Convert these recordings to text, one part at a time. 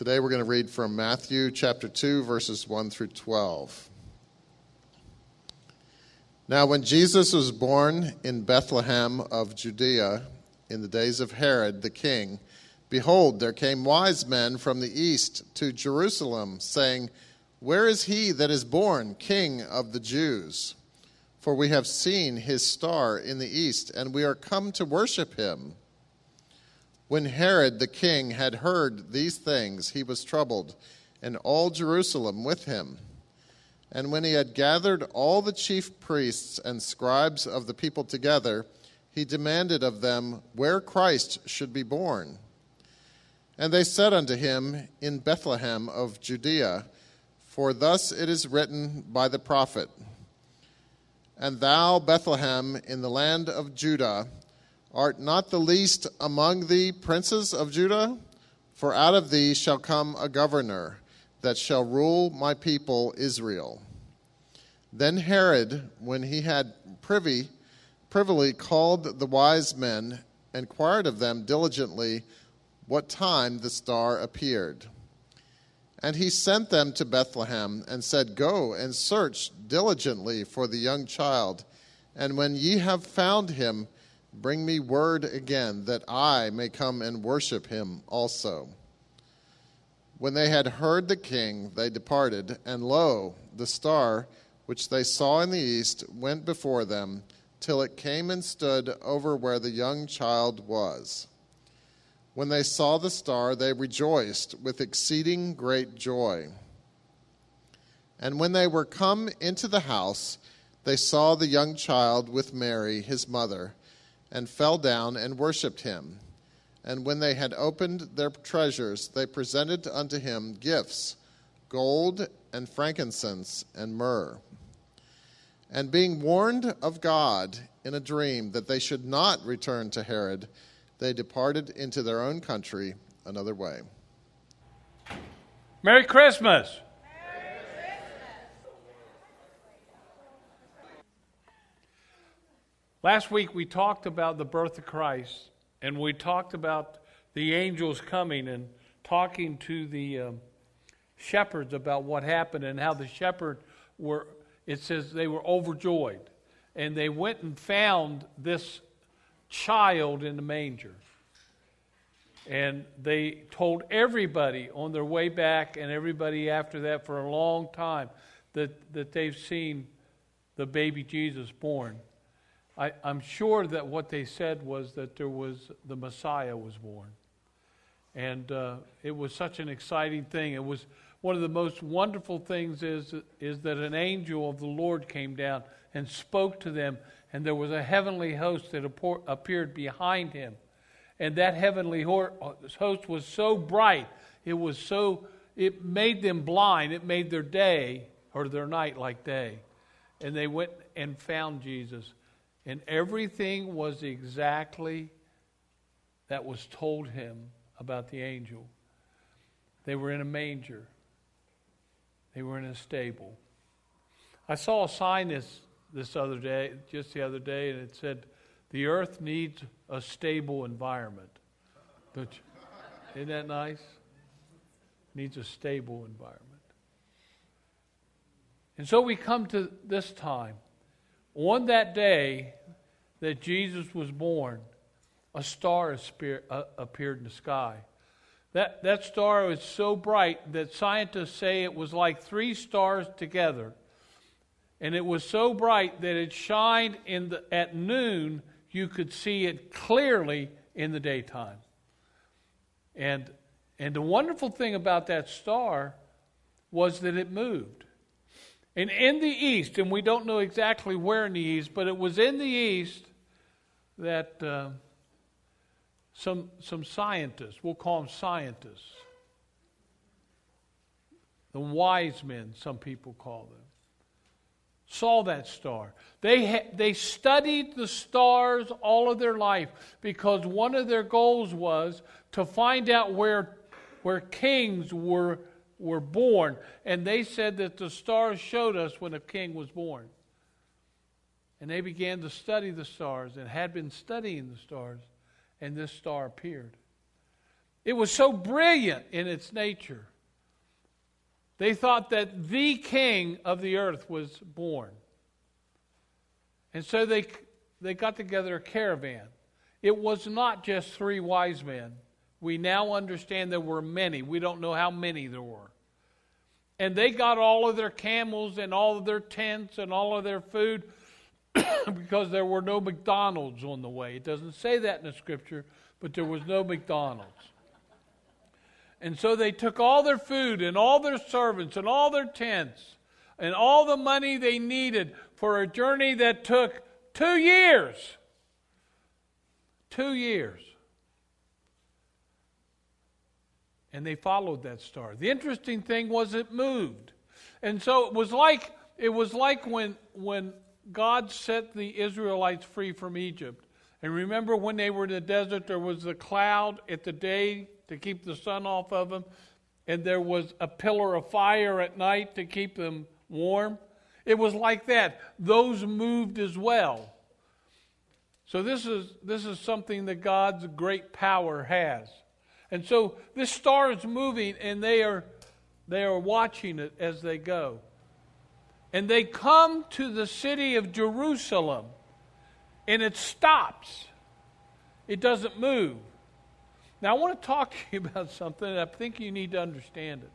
Today we're going to read from Matthew chapter 2, verses 1 through 12. Now, when Jesus was born in Bethlehem of Judea in the days of Herod the king, behold, there came wise men from the east to Jerusalem, saying, Where is he that is born king of the Jews? For we have seen his star in the east, and we are come to worship him. When Herod the king had heard these things, he was troubled, and all Jerusalem with him. And when he had gathered all the chief priests and scribes of the people together, he demanded of them where Christ should be born. And they said unto him, In Bethlehem of Judea, for thus it is written by the prophet And thou, Bethlehem, in the land of Judah, art not the least among the princes of Judah? For out of thee shall come a governor that shall rule my people Israel. Then Herod, when he had privy, privily called the wise men, inquired of them diligently what time the star appeared. And he sent them to Bethlehem and said, Go and search diligently for the young child, and when ye have found him, bring me word again, that I may come and worship him also. When they had heard the king, they departed, and lo, the star which they saw in the east went before them, till it came and stood over where the young child was. When they saw the star, they rejoiced with exceeding great joy. And when they were come into the house, they saw the young child with Mary, his mother, and fell down and worshipped him. And when they had opened their treasures, they presented unto him gifts gold and frankincense and myrrh. And being warned of God in a dream that they should not return to Herod, they departed into their own country another way. Merry Christmas! Last week we talked about the birth of Christ and we talked about the angels coming and talking to the um, shepherds about what happened and how the shepherds were, it says they were overjoyed. And they went and found this child in the manger. And they told everybody on their way back and everybody after that for a long time that, that they've seen the baby Jesus born. I, am sure that what they said was that there was the Messiah was born, and uh, it was such an exciting thing. It was one of the most wonderful things is is that an angel of the Lord came down and spoke to them, and there was a heavenly host that appeared behind him, and that heavenly host was so bright, it was so it made them blind. It made their day or their night like day, and they went and found Jesus and everything was exactly that was told him about the angel. They were in a manger, they were in a stable. I saw a sign this, this other day, just the other day, and it said, The earth needs a stable environment. You, isn't that nice? Needs a stable environment. And so we come to this time. On that day that Jesus was born, a star uh, appeared in the sky. That, that star was so bright that scientists say it was like three stars together. And it was so bright that it shined in the, at noon, you could see it clearly in the daytime. And, and the wonderful thing about that star was that it moved. And in the east, and we don't know exactly where in the east, but it was in the east that uh, some, some scientists, we'll call them scientists, the wise men, some people call them, saw that star. They, ha- they studied the stars all of their life because one of their goals was to find out where, where kings were were born. And they said that the stars showed us when a king was born. And they began to study the stars and had been studying the stars, and this star appeared. it was so brilliant in its nature. They thought that the king of the earth was born. And so they, they got together a caravan. It was not just three wise men. We now understand there were many. We don't know how many there were. And they got all of their camels and all of their tents and all of their food because there were no McDonald's on the way. It doesn't say that in the scripture, but there was no McDonald's. And so they took all their food and all their servants and all their tents and all the money they needed for a journey that took two years. Two years. And they followed that star. The interesting thing was it moved. And so it was like it was like when when God set the Israelites free from Egypt. And remember when they were in the desert, there was a cloud at the day to keep the sun off of them, and there was a pillar of fire at night to keep them warm. It was like that. Those moved as well. So this is this is something that God's great power has. And so this star is moving and they are they are watching it as they go. And they come to the city of Jerusalem and it stops. It doesn't move. Now, I want to talk to you about something. I think you need to understand it.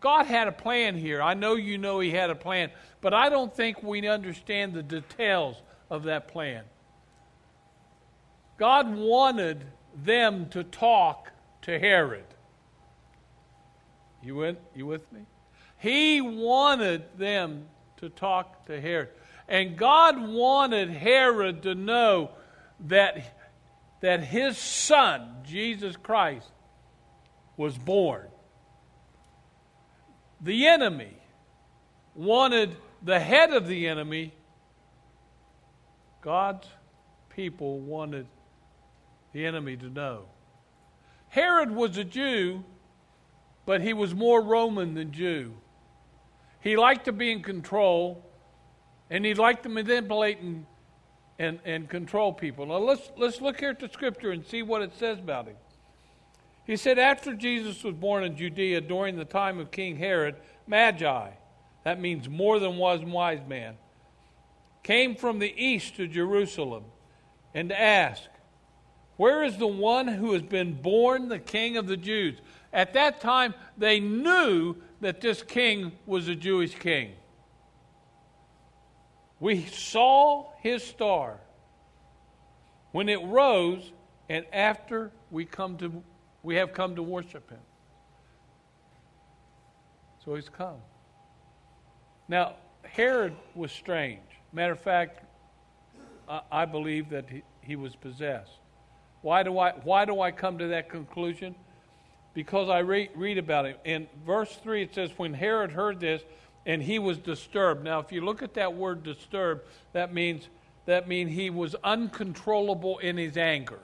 God had a plan here. I know you know He had a plan, but I don't think we understand the details of that plan. God wanted them to talk to Herod. You with, you with me? He wanted them to talk to Herod. And God wanted Herod to know that, that his son, Jesus Christ, was born. The enemy wanted the head of the enemy. God's people wanted the enemy to know. Herod was a Jew, but he was more Roman than Jew. He liked to be in control, and he liked to manipulate and, and, and control people. Now let's, let's look here at the scripture and see what it says about him. He said, After Jesus was born in Judea during the time of King Herod, Magi, that means more than one wise man, came from the east to Jerusalem and asked, Where is the one who has been born the king of the Jews? At that time, they knew that this king was a Jewish king. We saw his star when it rose, and after we come to we have come to worship him. So he's come. Now, Herod was strange. Matter of fact, I believe that he, he was possessed. Why do I why do I come to that conclusion? Because I re- read about it. In verse 3 it says when Herod heard this and he was disturbed. Now if you look at that word disturbed, that means that means he was uncontrollable in his anger.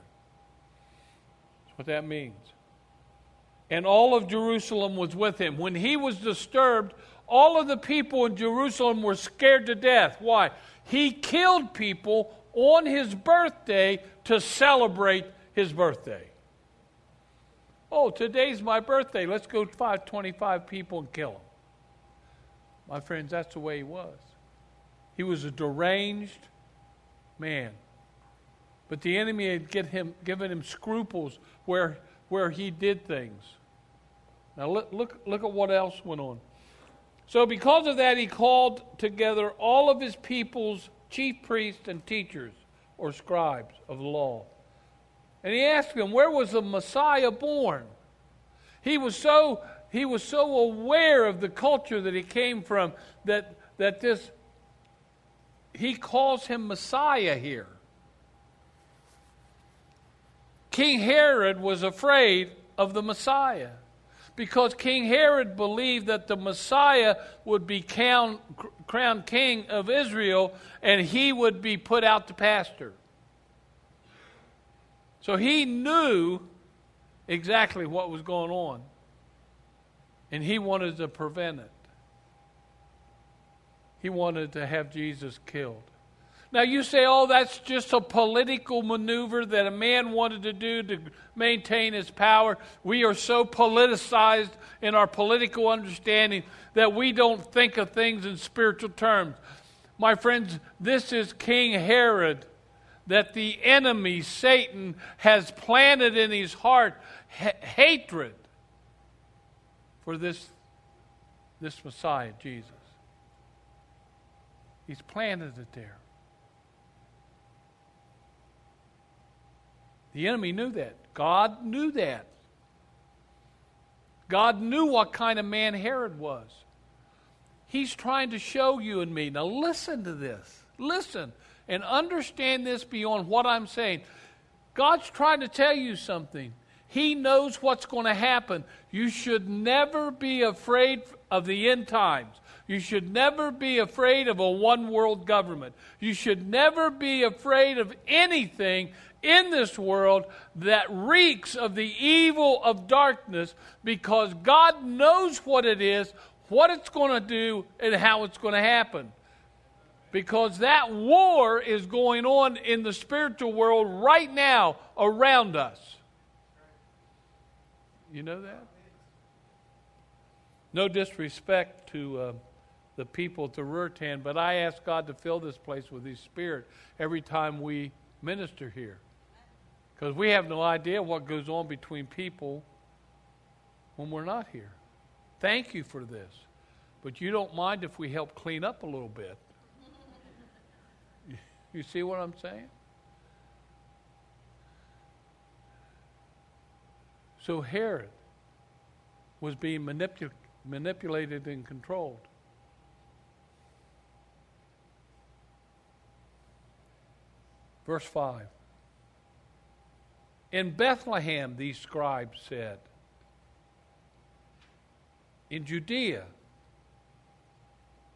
That's what that means and all of Jerusalem was with him. When he was disturbed, all of the people in Jerusalem were scared to death. Why? He killed people on his birthday to celebrate his birthday. Oh, today's my birthday. Let's go five, 25 people and kill them. My friends, that's the way he was. He was a deranged man. But the enemy had get him, given him scruples where, where he did things. Now look, look, look at what else went on. So, because of that, he called together all of his people's chief priests and teachers, or scribes of the law. And he asked them, Where was the Messiah born? He was so, he was so aware of the culture that he came from that, that this, he calls him Messiah here. King Herod was afraid of the Messiah because King Herod believed that the Messiah would be crowned, crowned king of Israel and he would be put out to pasture. So he knew exactly what was going on and he wanted to prevent it. He wanted to have Jesus killed. Now, you say, oh, that's just a political maneuver that a man wanted to do to maintain his power. We are so politicized in our political understanding that we don't think of things in spiritual terms. My friends, this is King Herod that the enemy, Satan, has planted in his heart ha- hatred for this, this Messiah, Jesus. He's planted it there. The enemy knew that. God knew that. God knew what kind of man Herod was. He's trying to show you and me. Now, listen to this. Listen and understand this beyond what I'm saying. God's trying to tell you something. He knows what's going to happen. You should never be afraid of the end times. You should never be afraid of a one world government. You should never be afraid of anything in this world that reeks of the evil of darkness because God knows what it is, what it's going to do, and how it's going to happen. Because that war is going on in the spiritual world right now around us. You know that? No disrespect to uh, the people at the Ruritan, but I ask God to fill this place with His Spirit every time we minister here. Because we have no idea what goes on between people when we're not here. Thank you for this. But you don't mind if we help clean up a little bit. You see what I'm saying? So Herod was being manipul- manipulated and controlled. Verse 5. In Bethlehem, these scribes said, in Judea,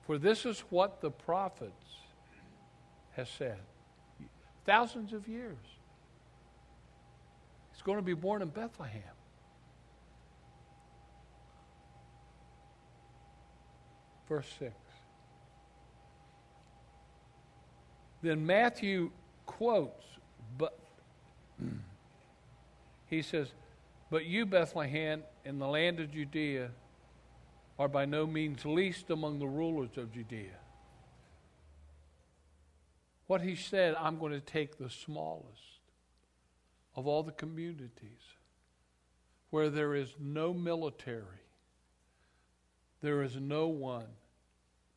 for this is what the prophets has said. Thousands of years. He's going to be born in Bethlehem. Verse 6. Then Matthew quotes, but he says, But you, Bethlehem, in the land of Judea, are by no means least among the rulers of Judea. What he said, I'm going to take the smallest of all the communities where there is no military, there is no one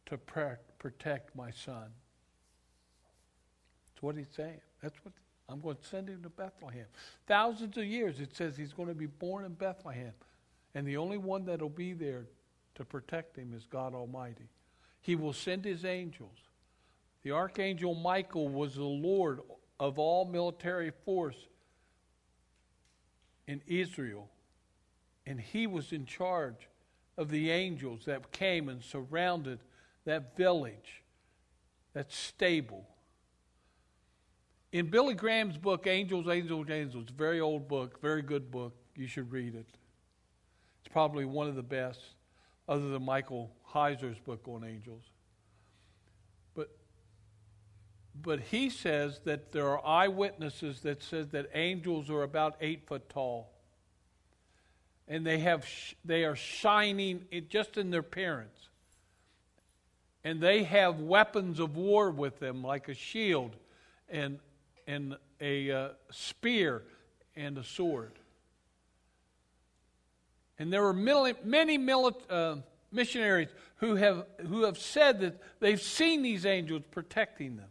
to protect my son. That's what he's saying. That's what I'm going to send him to Bethlehem. Thousands of years it says he's going to be born in Bethlehem. And the only one that'll be there to protect him is God Almighty. He will send his angels. The archangel Michael was the Lord of all military force in Israel. And he was in charge of the angels that came and surrounded that village, that stable. In Billy Graham's book, Angels, Angels, Angels, very old book, very good book. You should read it. It's probably one of the best, other than Michael Heiser's book on angels. But, but he says that there are eyewitnesses that says that angels are about eight foot tall. And they, have, they are shining just in their appearance. And they have weapons of war with them, like a shield and and a uh, spear and a sword. And there are many uh, missionaries who have, who have said that they've seen these angels protecting them.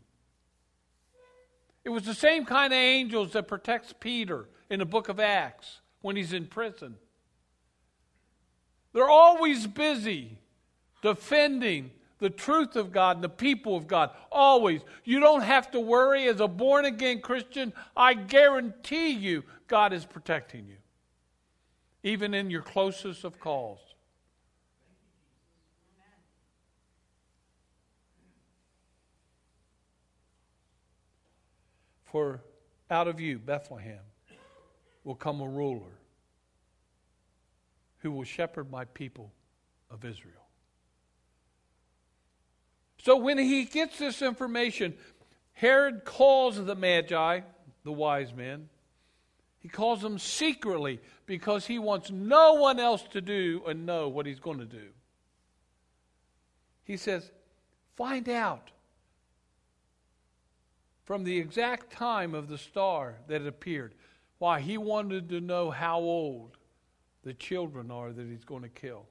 It was the same kind of angels that protects Peter in the book of Acts when he's in prison. They're always busy defending the truth of God and the people of God. Always. You don't have to worry as a born again Christian. I guarantee you, God is protecting you, even in your closest of calls. For out of you, Bethlehem, will come a ruler who will shepherd my people of Israel. So when he gets this information, Herod calls the Magi, the wise men, he calls them secretly because he wants no one else to do and know what he's going to do. He says, Find out from the exact time of the star that appeared. Why? He wanted to know how old the children are that he's going to kill.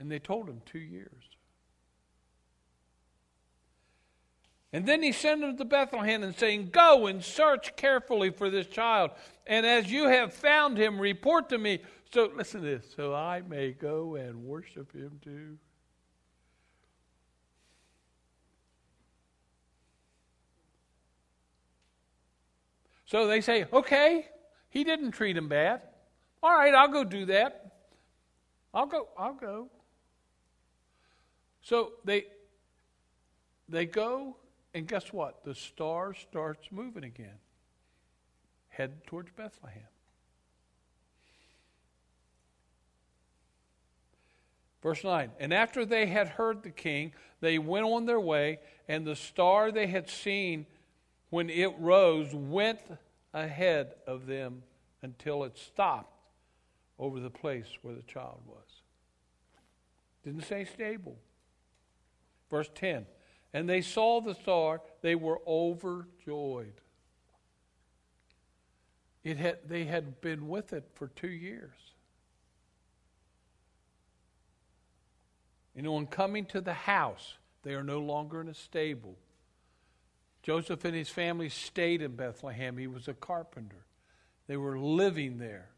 And they told him two years. And then he sent them to Bethlehem and saying, Go and search carefully for this child. And as you have found him, report to me. So listen to this, so I may go and worship him too. So they say, okay, he didn't treat him bad. All right, I'll go do that. I'll go, I'll go. So they they go and guess what? The star starts moving again. Head towards Bethlehem. Verse 9 And after they had heard the king, they went on their way, and the star they had seen when it rose went ahead of them until it stopped over the place where the child was. Didn't say stable. Verse 10 and they saw the star, they were overjoyed. It had, they had been with it for two years. And on coming to the house, they are no longer in a stable. Joseph and his family stayed in Bethlehem. He was a carpenter. They were living there.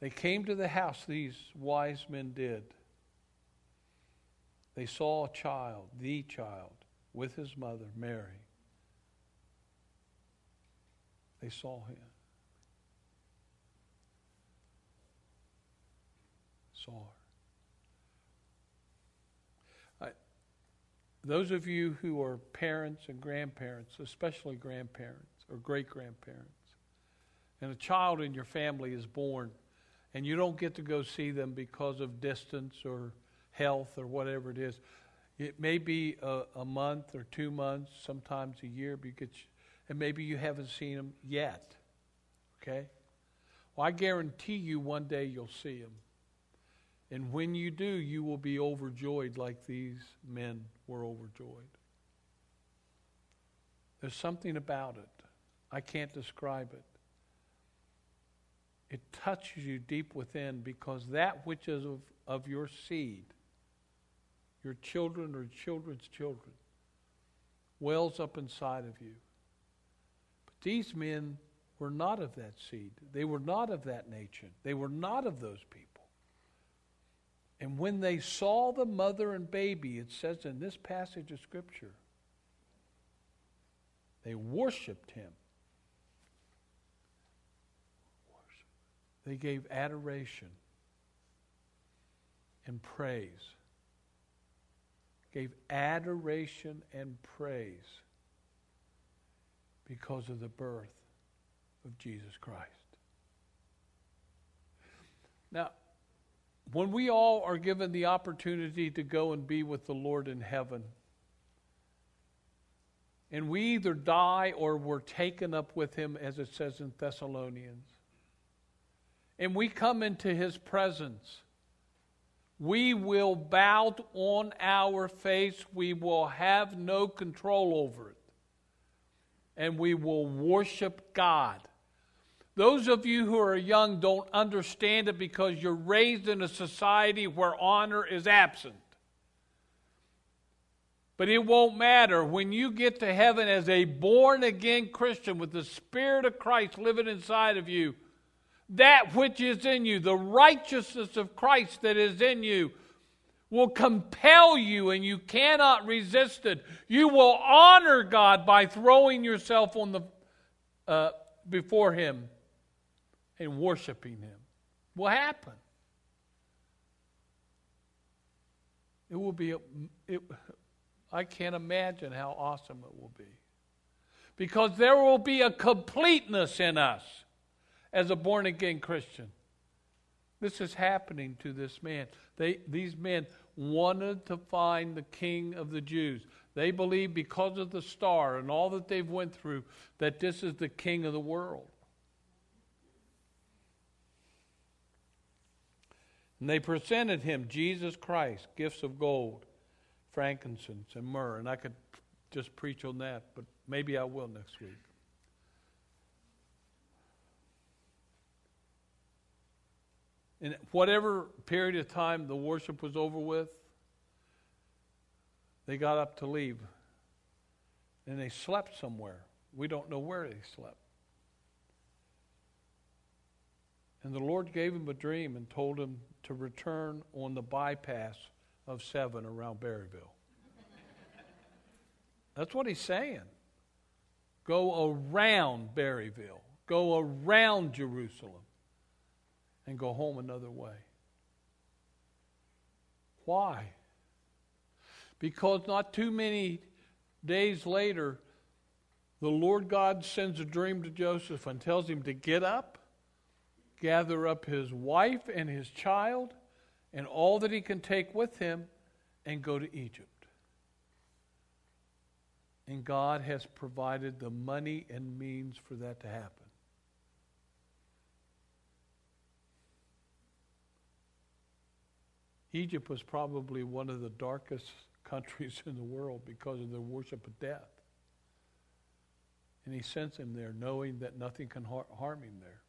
They came to the house, these wise men did. They saw a child, the child, with his mother, Mary. They saw him. Saw her. Those of you who are parents and grandparents, especially grandparents or great grandparents, and a child in your family is born, and you don't get to go see them because of distance or health or whatever it is. It may be a, a month or two months, sometimes a year, because, and maybe you haven't seen them yet. Okay? Well, I guarantee you one day you'll see them. And when you do, you will be overjoyed like these men were overjoyed. There's something about it. I can't describe it. It touches you deep within because that which is of, of your seed your children or children's children, wells up inside of you. But these men were not of that seed. They were not of that nature. They were not of those people. And when they saw the mother and baby, it says in this passage of Scripture, they worshiped him. They gave adoration and praise gave adoration and praise because of the birth of Jesus Christ. Now, when we all are given the opportunity to go and be with the Lord in heaven, and we either die or we're taken up with him, as it says in Thessalonians, and we come into his presence we will bow on our face. We will have no control over it. And we will worship God. Those of you who are young don't understand it because you're raised in a society where honor is absent. But it won't matter. When you get to heaven as a born again Christian with the Spirit of Christ living inside of you, that which is in you, the righteousness of Christ that is in you, will compel you and you cannot resist it. You will honor God by throwing yourself on the uh, before Him and worshiping Him. Will happen. It will be. It, I can't imagine how awesome it will be, because there will be a completeness in us as a born again Christian. This is happening to this man. They, these men wanted to find the king of the Jews. They believe because of the star and all that they've went through that this is the king of the world. And they presented him Jesus Christ, gifts of gold, frankincense, and myrrh. And I could just preach on that, but maybe I will next week. In whatever period of time the worship was over with, they got up to leave. And they slept somewhere. We don't know where they slept. And the Lord gave him a dream and told him to return on the bypass of 7 around Berryville. That's what he's saying. Go around Berryville, go around Jerusalem, and go home another way. Why? Because not too many days later, the Lord God sends a dream to Joseph and tells him to get up, gather up his wife and his child, and all that he can take with him, and go to Egypt. And God has provided the money and means for that to happen. Egypt was probably one of the darkest countries in the world because of their worship of death. And he sends him there knowing that nothing can har- harm him there.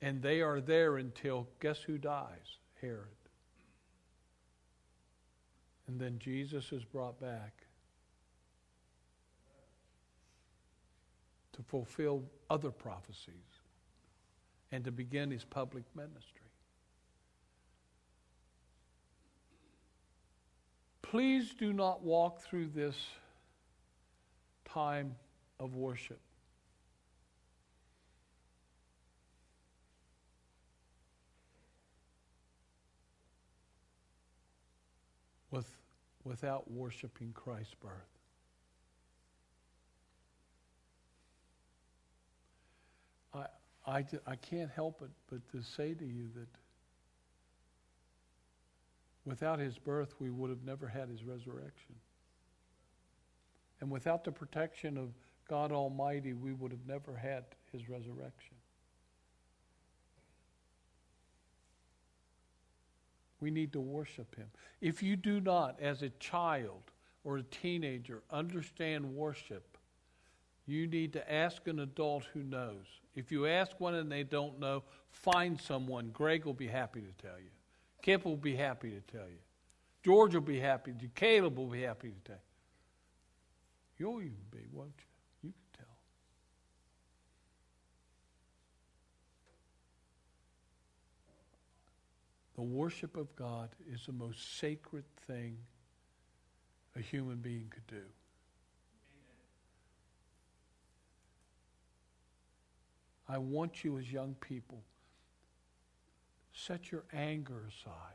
And they are there until, guess who dies? Herod. And then Jesus is brought back to fulfill other prophecies and to begin his public ministry. Please do not walk through this time of worship with, without worshiping Christ's birth. I, I, I can't help it but to say to you that without his birth, we would have never had his resurrection. And without the protection of God Almighty, we would have never had his resurrection. We need to worship Him. If you do not, as a child or a teenager, understand worship, you need to ask an adult who knows. If you ask one and they don't know, find someone. Greg will be happy to tell you. Kip will be happy to tell you. George will be happy to. Caleb will be happy to tell you. You'll even be, won't you? You can tell. The worship of God is the most sacred thing a human being could do. I want you as young people, set your anger aside.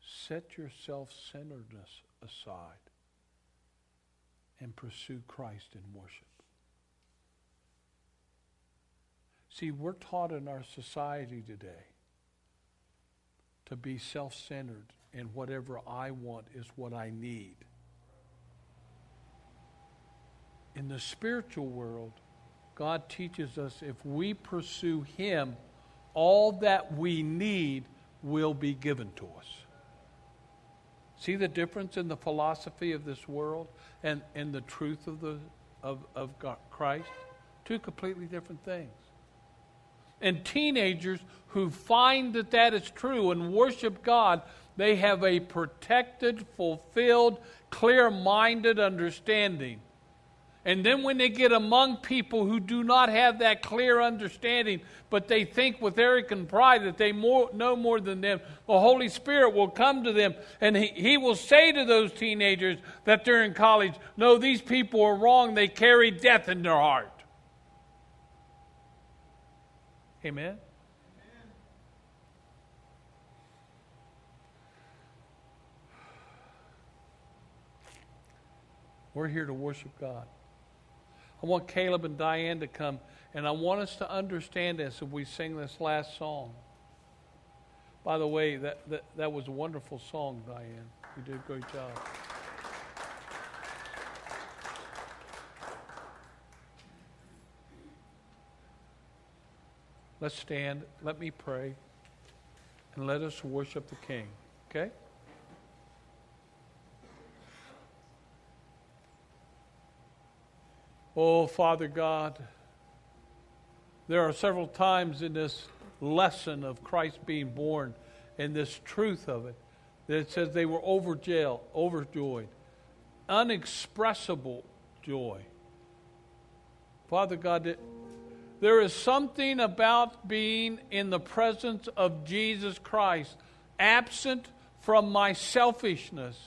Set your self-centeredness aside and pursue Christ in worship. See, we're taught in our society today to be self centered and whatever I want is what I need. In the spiritual world, God teaches us if we pursue Him, all that we need will be given to us. See the difference in the philosophy of this world and, and the truth of, the, of, of God, Christ? Two completely different things and teenagers who find that that is true and worship God, they have a protected, fulfilled, clear minded understanding. And then when they get among people who do not have that clear understanding, but they think with arrogant pride that they more, know more than them, the Holy Spirit will come to them and he, he will say to those teenagers that they're in college, No, these people are wrong. They carry death in their heart. Amen? We're here to worship God. I want Caleb and Diane to come, and I want us to understand this as we sing this last song. By the way, that, that, that was a wonderful song, Diane. You did a great job. Let's stand. Let me pray. And let us worship the King. Okay? Oh, Father God, there are several times in this lesson of Christ being born and this truth of it that it says they were overjoyed, overjoyed, unexpressible joy. Father God, there is something about being in the presence of Jesus Christ, absent from my selfishness,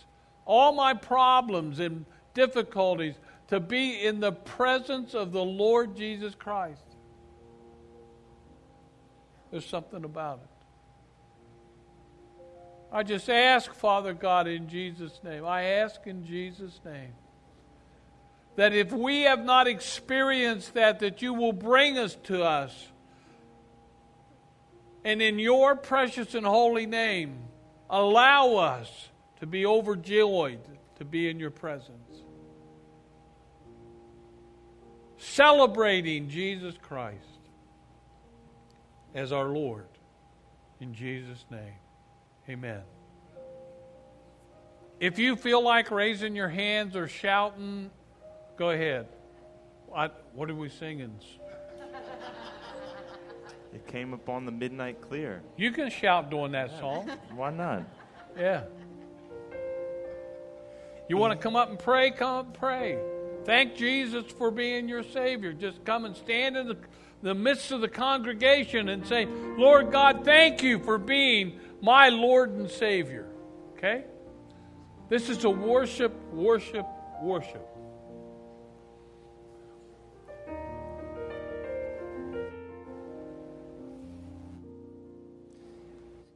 all my problems and difficulties, to be in the presence of the Lord Jesus Christ. There's something about it. I just ask, Father God, in Jesus' name, I ask in Jesus' name, that if we have not experienced that, that you will bring us to us. And in your precious and holy name, allow us to be overjoyed to be in your presence. Celebrating Jesus Christ as our Lord. In Jesus' name, amen. If you feel like raising your hands or shouting, Go ahead. What, what are we singing? It came upon the midnight clear. You can shout during that song. Why not? Yeah. You want to come up and pray? Come up and pray. Thank Jesus for being your Savior. Just come and stand in the, the midst of the congregation and say, Lord God, thank you for being my Lord and Savior. Okay? This is a worship, worship, worship.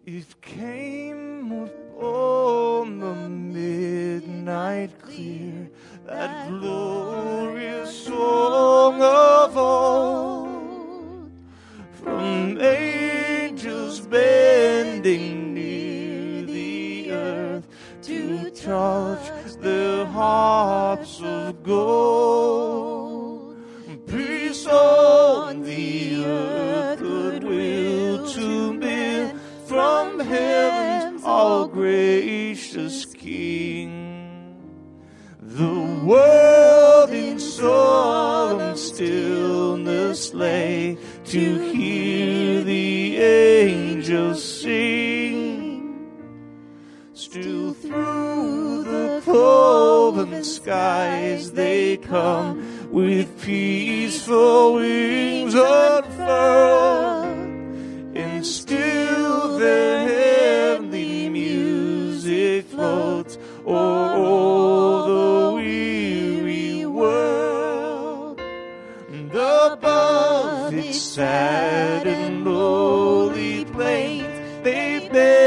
It came upon the midnight clear, that glorious song with peaceful wings unfurled and still the heavenly music floats o'er all the weary world. And above its sad and lowly plains, they bend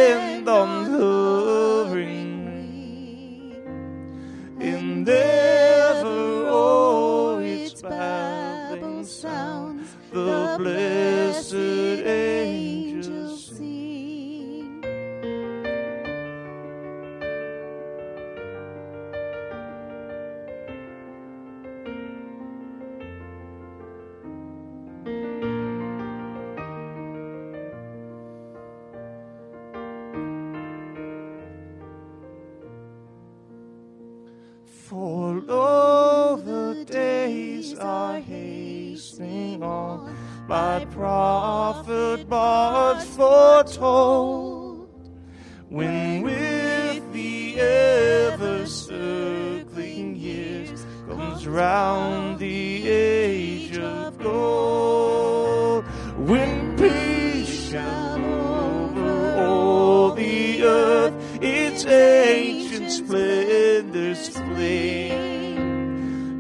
its ancient splendors flame,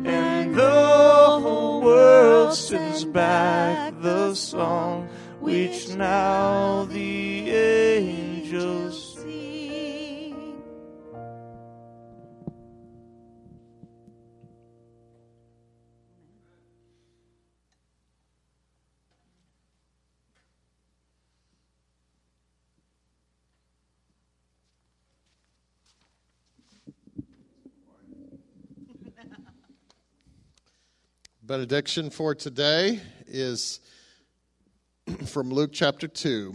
and the whole world sends back the song which now the angels benediction for today is from Luke chapter 2.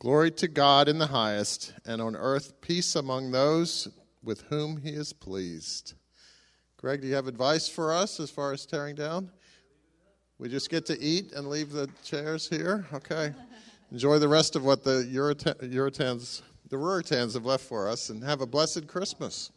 Glory to God in the highest, and on earth peace among those with whom he is pleased. Greg, do you have advice for us as far as tearing down? We just get to eat and leave the chairs here? Okay. Enjoy the rest of what the Eurotans, the Ruritans have left for us, and have a blessed Christmas.